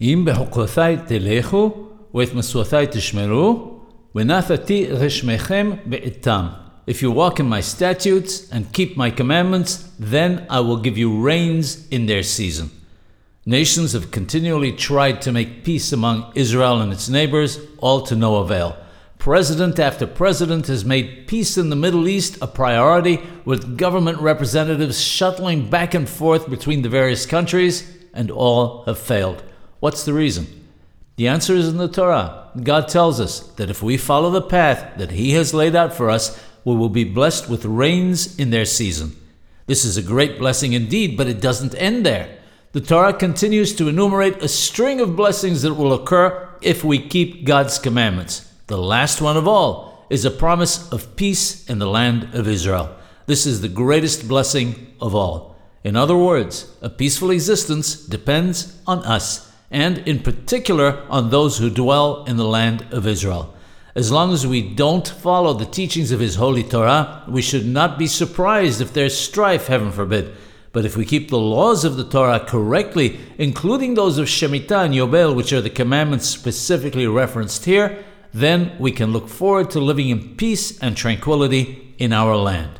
אם בחוקותי תלכו, ואת מסורתי תשמרו, ונתתי רשמכם בעתם. If you walk in my statutes and keep my commandments, then I will give you rains in their season. Nations have continually tried to make peace among Israel and its neighbors, all to no avail. President after president has made peace in the Middle East a priority, with government representatives shuttling back and forth between the various countries, and all have failed. What's the reason? The answer is in the Torah. God tells us that if we follow the path that He has laid out for us, we will be blessed with rains in their season. This is a great blessing indeed, but it doesn't end there. The Torah continues to enumerate a string of blessings that will occur if we keep God's commandments. The last one of all is a promise of peace in the land of Israel. This is the greatest blessing of all. In other words, a peaceful existence depends on us, and in particular on those who dwell in the land of Israel. As long as we don't follow the teachings of His Holy Torah, we should not be surprised if there's strife, heaven forbid. But if we keep the laws of the Torah correctly, including those of Shemitah and Yobel, which are the commandments specifically referenced here, then we can look forward to living in peace and tranquility in our land.